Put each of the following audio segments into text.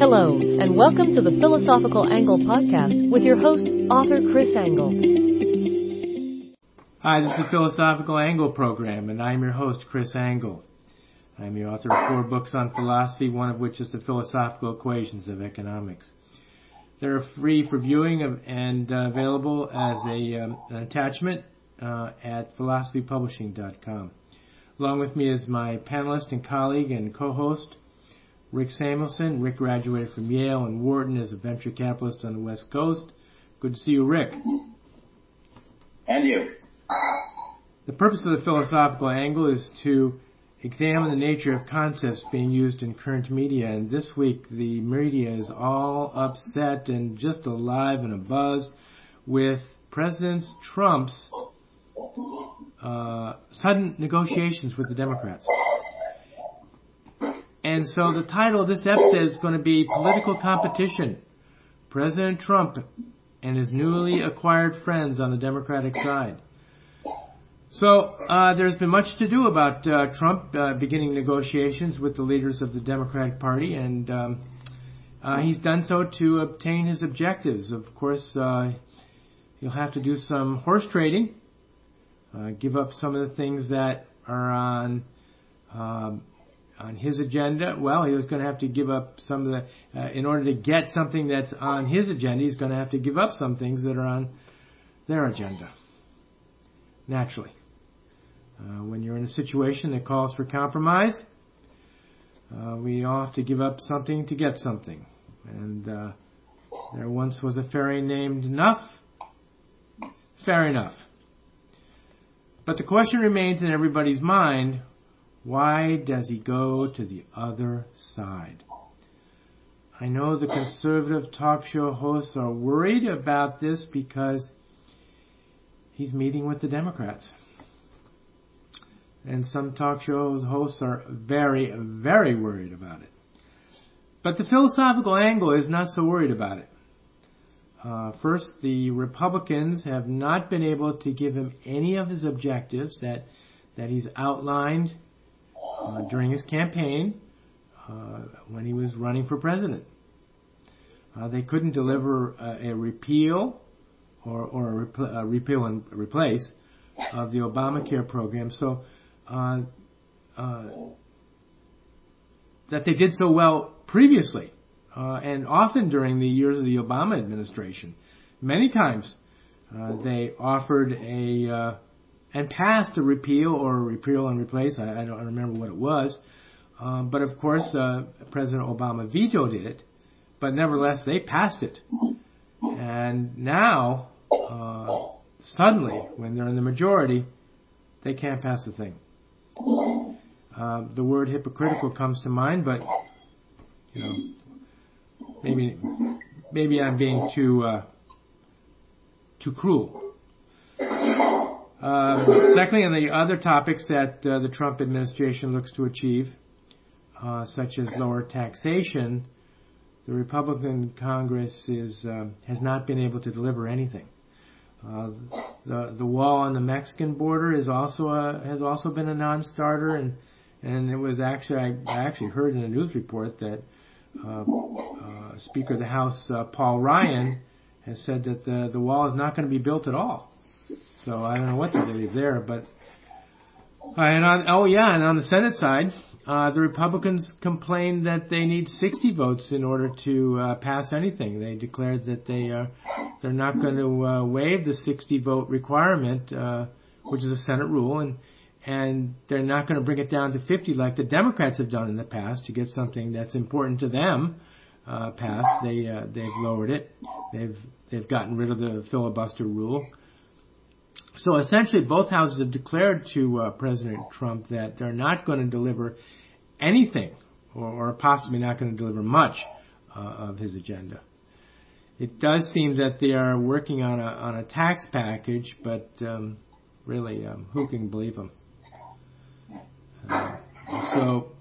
Hello, and welcome to the Philosophical Angle podcast with your host, author Chris Angle. Hi, this is the Philosophical Angle program, and I'm your host, Chris Angle. I'm the author of four books on philosophy, one of which is the Philosophical Equations of Economics. They're free for viewing and uh, available as a, um, an attachment uh, at philosophypublishing.com. Along with me is my panelist and colleague and co-host, Rick Samuelson. Rick graduated from Yale and Wharton as a venture capitalist on the West Coast. Good to see you, Rick. And you. The purpose of the philosophical angle is to examine the nature of concepts being used in current media. And this week, the media is all upset and just alive and abuzz with President Trump's uh, sudden negotiations with the Democrats. And so the title of this episode is going to be Political Competition. President Trump and his newly acquired friends on the Democratic side. So uh, there's been much to do about uh, Trump uh, beginning negotiations with the leaders of the Democratic Party, and um, uh, he's done so to obtain his objectives. Of course, uh, he'll have to do some horse trading, uh, give up some of the things that are on um, on his agenda. Well, he was going to have to give up some of the, uh, in order to get something that's on his agenda, he's going to have to give up some things that are on their agenda. Naturally. Uh, when you're in a situation that calls for compromise, uh, we all have to give up something to get something. And uh, there once was a fairy named Nuff. Fair enough. But the question remains in everybody's mind why does he go to the other side? I know the conservative talk show hosts are worried about this because he's meeting with the Democrats. And some talk show hosts are very, very worried about it. But the philosophical angle is not so worried about it. Uh, first, the Republicans have not been able to give him any of his objectives that that he's outlined uh, during his campaign uh, when he was running for president. Uh, they couldn't deliver a, a repeal or, or a, a, repeal and replace of the Obamacare program. So uh, uh, that they did so well previously, uh, and often during the years of the Obama administration, many times they offered a and passed a repeal or repeal and replace. I, I don't remember what it was. Um, but of course, uh, President Obama vetoed it. But nevertheless, they passed it. And now, uh, suddenly, when they're in the majority, they can't pass the thing. Uh, the word hypocritical comes to mind, but you know, maybe maybe I'm being too uh, too cruel. Um, secondly, on the other topics that uh, the Trump administration looks to achieve, uh, such as lower taxation, the Republican Congress is uh, has not been able to deliver anything. Uh, the the wall on the Mexican border is also a, has also been a non-starter, and and it was actually I, actually heard in a news report that uh, uh, Speaker of the House Paul Ryan has said that the the wall is not going to be built at all. So I don't know what to believe there, but uh, and on oh yeah, and on the Senate side, uh, the Republicans complained that they need 60 votes in order to uh, pass anything. They declared that they are they're not going to uh, waive the 60 vote requirement, uh, which is a Senate rule, and and they're not going to bring it down to 50 like the Democrats have done in the past to get something that's important to them uh, passed. They uh, they've lowered it. They've they've gotten rid of the filibuster rule. So essentially, both houses have declared to uh, President Trump that they're not going to deliver anything, or, or possibly not going to deliver much uh, of his agenda. It does seem that they are working on a on a tax package, but um, really, um, who can believe them? Uh, so,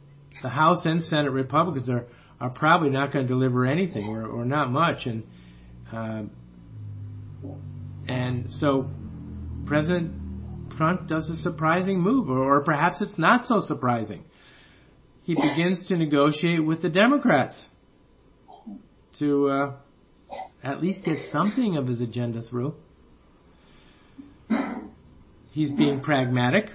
the House and Senate Republicans are are probably not going to deliver anything, or, or not much, and uh, and so President Trump does a surprising move, or, perhaps it's not so surprising. he begins to negotiate with the Democrats to uh, at least get something of his agenda through. He's being pragmatic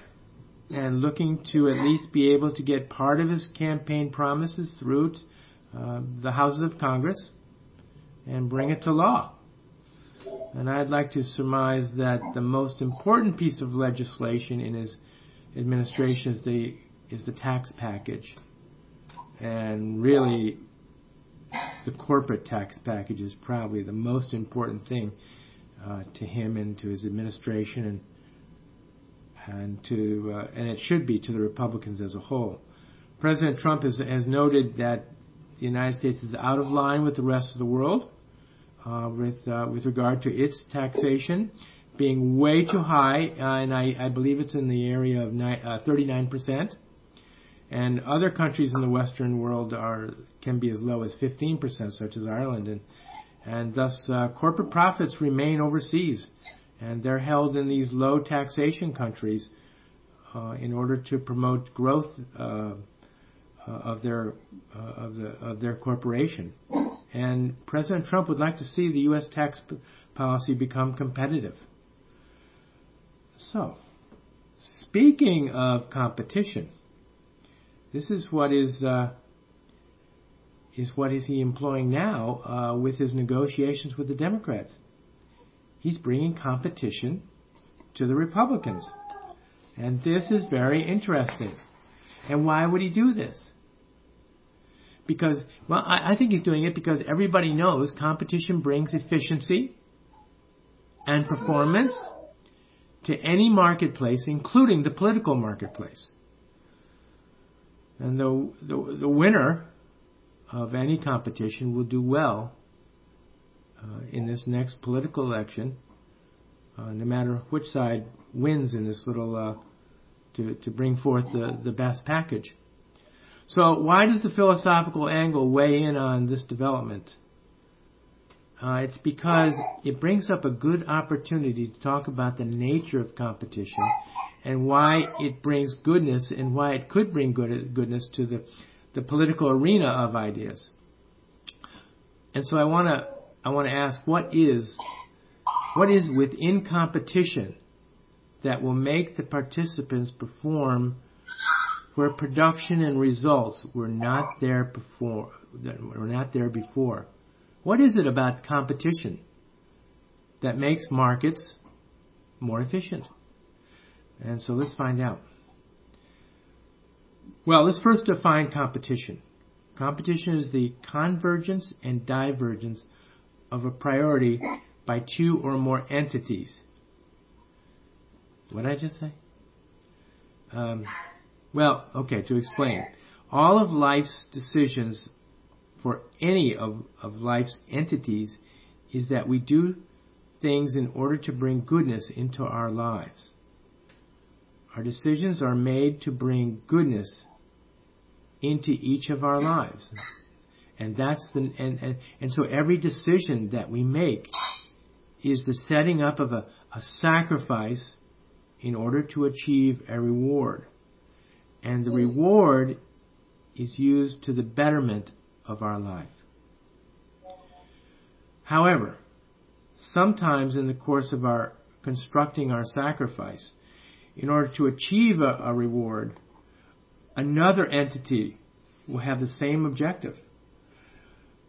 and looking to at least be able to get part of his campaign promises through uh, the houses of Congress and bring it to law. And I'd like to surmise that the most important piece of legislation in his administration is the is the tax package. And really, the corporate tax package is probably the most important thing uh, to him and to his administration, and and to uh, and it should be to the Republicans as a whole. President Trump has, has noted that the United States is out of line with the rest of the world with uh, with regard to its taxation being way too high, uh, and I, believe it's in the area of ni- uh, 39%. And other countries in the Western world are can be as low as 15%, such as Ireland, and and thus uh, corporate profits remain overseas, and they're held in these low taxation countries uh, in order to promote growth uh, uh of their uh, of the of their corporation. And President Trump would like to see the U.S. tax policy become competitive. So, speaking of competition, this is what is uh, is what is he employing now uh, with his negotiations with the Democrats? He's bringing competition to the Republicans, and this is very interesting. And why would he do this? Because, well, I, I think he's doing it because everybody knows competition brings efficiency and performance to any marketplace, including the political marketplace. And the, the, the winner of any competition will do well uh, in this next political election, uh, no matter which side wins in this little, uh, to, to bring forth the, the best package. So, why does the philosophical angle weigh in on this development? Uh, it's because it brings up a good opportunity to talk about the nature of competition and why it brings goodness and why it could bring good, goodness to the, the political arena of ideas. And so I want to I want to ask what is what is within competition that will make the participants perform where production and results were not there before were not there before. What is it about competition that makes markets more efficient? And so let's find out. Well, let's first define competition. Competition is the convergence and divergence of a priority by two or more entities. What did I just say? Um, well, okay, to explain. All of life's decisions for any of, of life's entities is that we do things in order to bring goodness into our lives. Our decisions are made to bring goodness into each of our lives. And that's the and, and, and so every decision that we make is the setting up of a, a sacrifice in order to achieve a reward. And the hmm. reward is used to the betterment of our life. However, sometimes in the course of our constructing our sacrifice, in order to achieve a, a reward, another entity will have the same objective.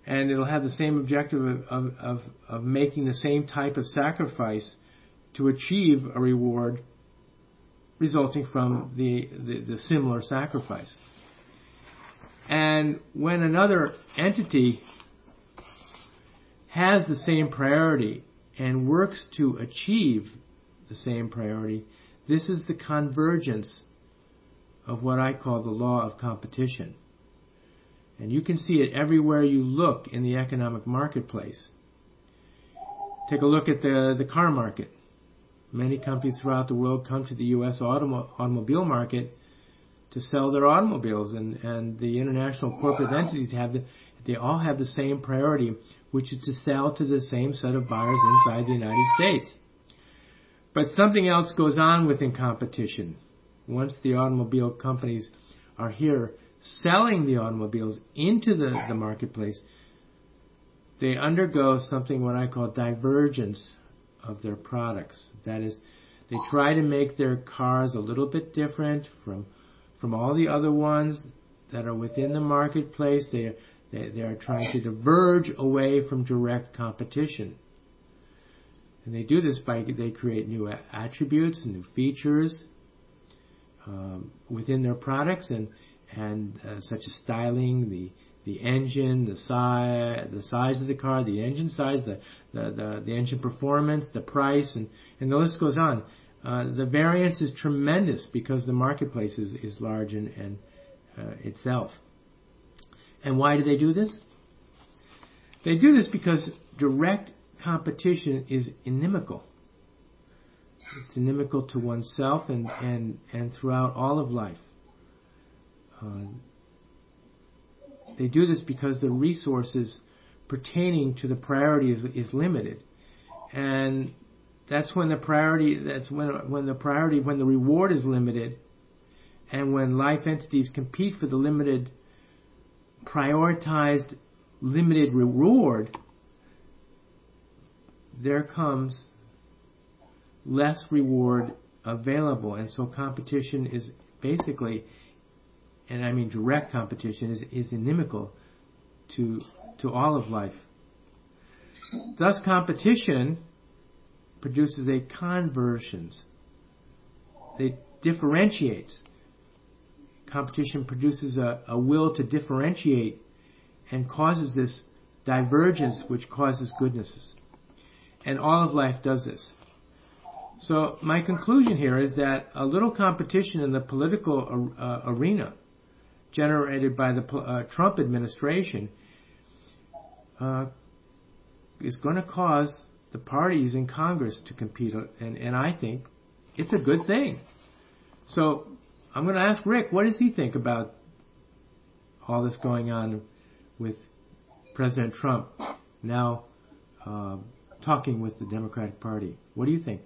And it'll have the same objective of, of, of, making the same type of sacrifice to achieve a reward resulting from the, the, the similar sacrifice. And when another entity has the same priority and works to achieve the same priority, this is the convergence of what I call the law of competition. And you can see it everywhere you look in the economic marketplace. Take a look at the, the car market. Many companies throughout the world come to the U.S. Automo- automobile market to sell their automobiles, and, and the international corporate entities have the, they all have the same priority, which is to sell to the same set of buyers inside the United States. But something else goes on within competition. Once the automobile companies are here, selling the automobiles into the, the marketplace, they undergo something what I call divergence of their products. That is, they try to make their cars a little bit different from from all the other ones that are within the marketplace. They they, they are trying to diverge away from direct competition. And they do this by they create new attributes, new features um, within their products, and and uh, such as styling, the the engine, the size, the size of the car, the engine size, the, the, the, the engine performance, the price, and, and the list goes on. Uh, the variance is tremendous because the marketplace is, is large and, and uh, itself. And why do they do this? They do this because direct competition is inimical. It's inimical to oneself and, and, and throughout all of life. Uh, they do this because the resources pertaining to the priority is, is limited. And that's when the priority, that's when, when the priority, when the reward is limited, and when life entities compete for the limited, prioritized, limited reward, there comes less reward available. And so competition is basically and I mean direct competition, is, is inimical to, to all of life. Thus, competition produces a conversions. It differentiates. Competition produces a, a will to differentiate and causes this divergence which causes goodnesses. And all of life does this. So my conclusion here is that a little competition in the political uh, arena generated by the uh, Trump administration uh, is going to cause the parties in Congress to compete, and, and I think it's a good thing. So I'm going to ask Rick, what does he think about all this going on with President Trump now uh, talking with the Democratic Party? What do you think?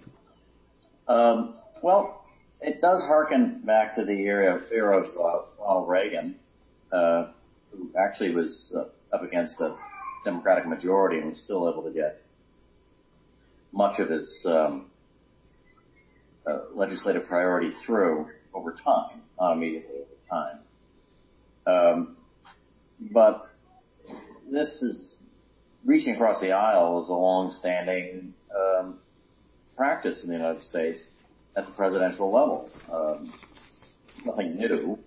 Um, well, it does harken back to the era, era of uh, Ronald Reagan, uh, who actually was uh, up against a Democratic majority and was still able to get much of his um, uh, legislative priority through over time, not immediately over time. Um, but this is reaching across the aisle is a long-standing um, practice in the United States at the presidential level. Um, nothing new.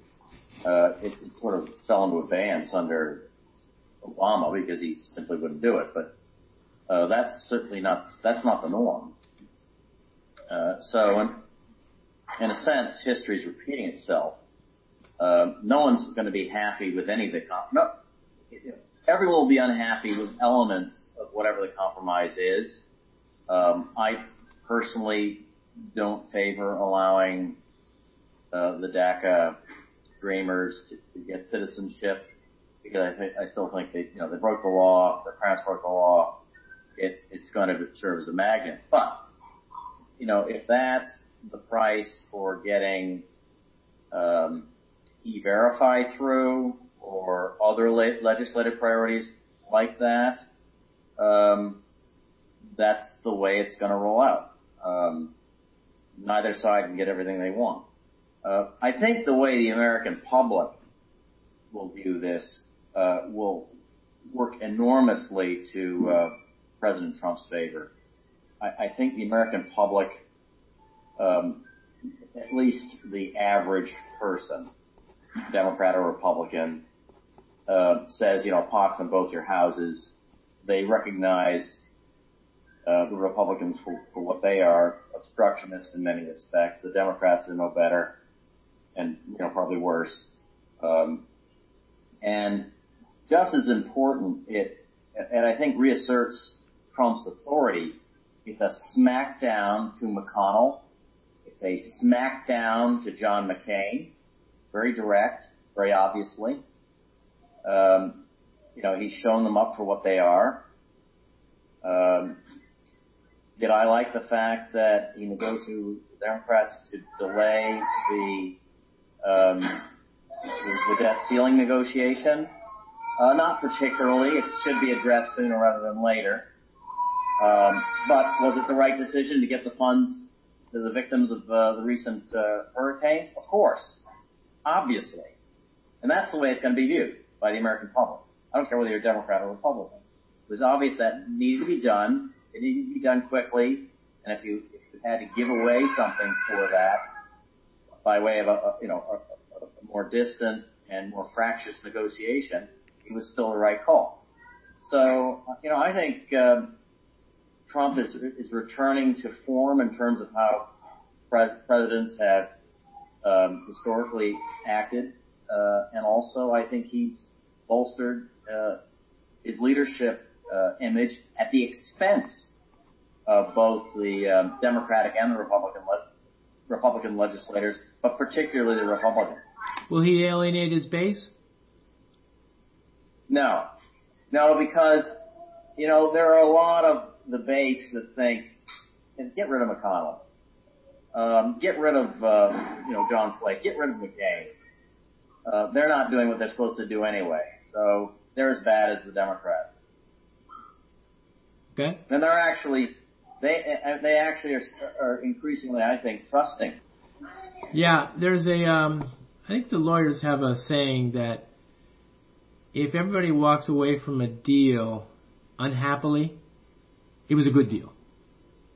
Uh, it, it sort of fell into abeyance under Obama because he simply wouldn't do it. But uh, that's certainly not that's not the norm. Uh, so, in, in a sense, history is repeating itself. Uh, no one's going to be happy with any of the comp- no, everyone will be unhappy with elements of whatever the compromise is. Um, I personally don't favor allowing uh, the DACA dreamers to, to get citizenship because I think I still think they you know they broke the law, their parents broke the law. It it's going to serve as a magnet, but you know if that's the price for getting um, e-verify through or other le- legislative priorities like that, um, that's the way it's going to roll out. Um, neither side can get everything they want. Uh, I think the way the American public will view this uh, will work enormously to uh, President Trump's favor. I, I think the American public, um, at least the average person, Democrat or Republican, uh, says, you know, pox on both your houses. They recognize the Republicans for, what they are, obstructionist in many respects. The Democrats are no better, and you know probably worse. Um, and just as important, it and I think reasserts Trump's authority. It's a smackdown to McConnell. It's a smackdown to John McCain. Very direct, very obviously. Um, you know, he's shown them up for what they are. Um, did I like the fact that he negotiated with Democrats to delay the um, the debt ceiling negotiation. Uh, not particularly. It should be addressed sooner rather than later. Um, but was it the right decision to get the funds to the victims of uh, the recent uh, hurricanes? Of course, obviously, and that's the way it's going to be viewed by the American public. I don't care whether you're a Democrat or Republican. It was obvious that needed to be done. It needed to be done quickly, and if you, if you had to give away something for that by way of a, a you know a, a more distant and more fractious negotiation, it was still the right call. So you know I think. Um, Trump is is returning to form in terms of how pres- presidents have um, historically acted, uh, and also I think he's bolstered uh, his leadership uh, image at the expense of both the um, Democratic and the Republican le- Republican legislators, but particularly the Republican. Will he alienate his base? No, no, because you know there are a lot of the base that think, get rid of McConnell, um, get rid of uh, you know John Flake, get rid of McCain. Uh, they're not doing what they're supposed to do anyway, so they're as bad as the Democrats. Okay. And they're actually they they actually are, are increasingly, I think, trusting. Yeah, there's a um, I think the lawyers have a saying that if everybody walks away from a deal unhappily, it was a good deal.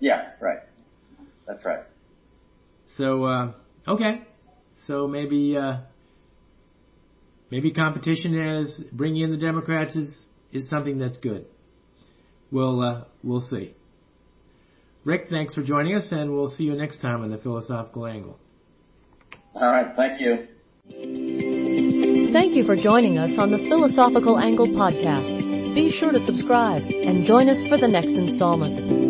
Yeah, right. That's right. So uh, okay, so maybe uh, maybe competition as bringing in the Democrats is is something that's good. We'll uh, we'll see. Rick, thanks for joining us, and we'll see you next time on the Philosophical Angle. All right, thank you. Thank you for joining us on the Philosophical Angle podcast. Be sure to subscribe and join us for the next installment.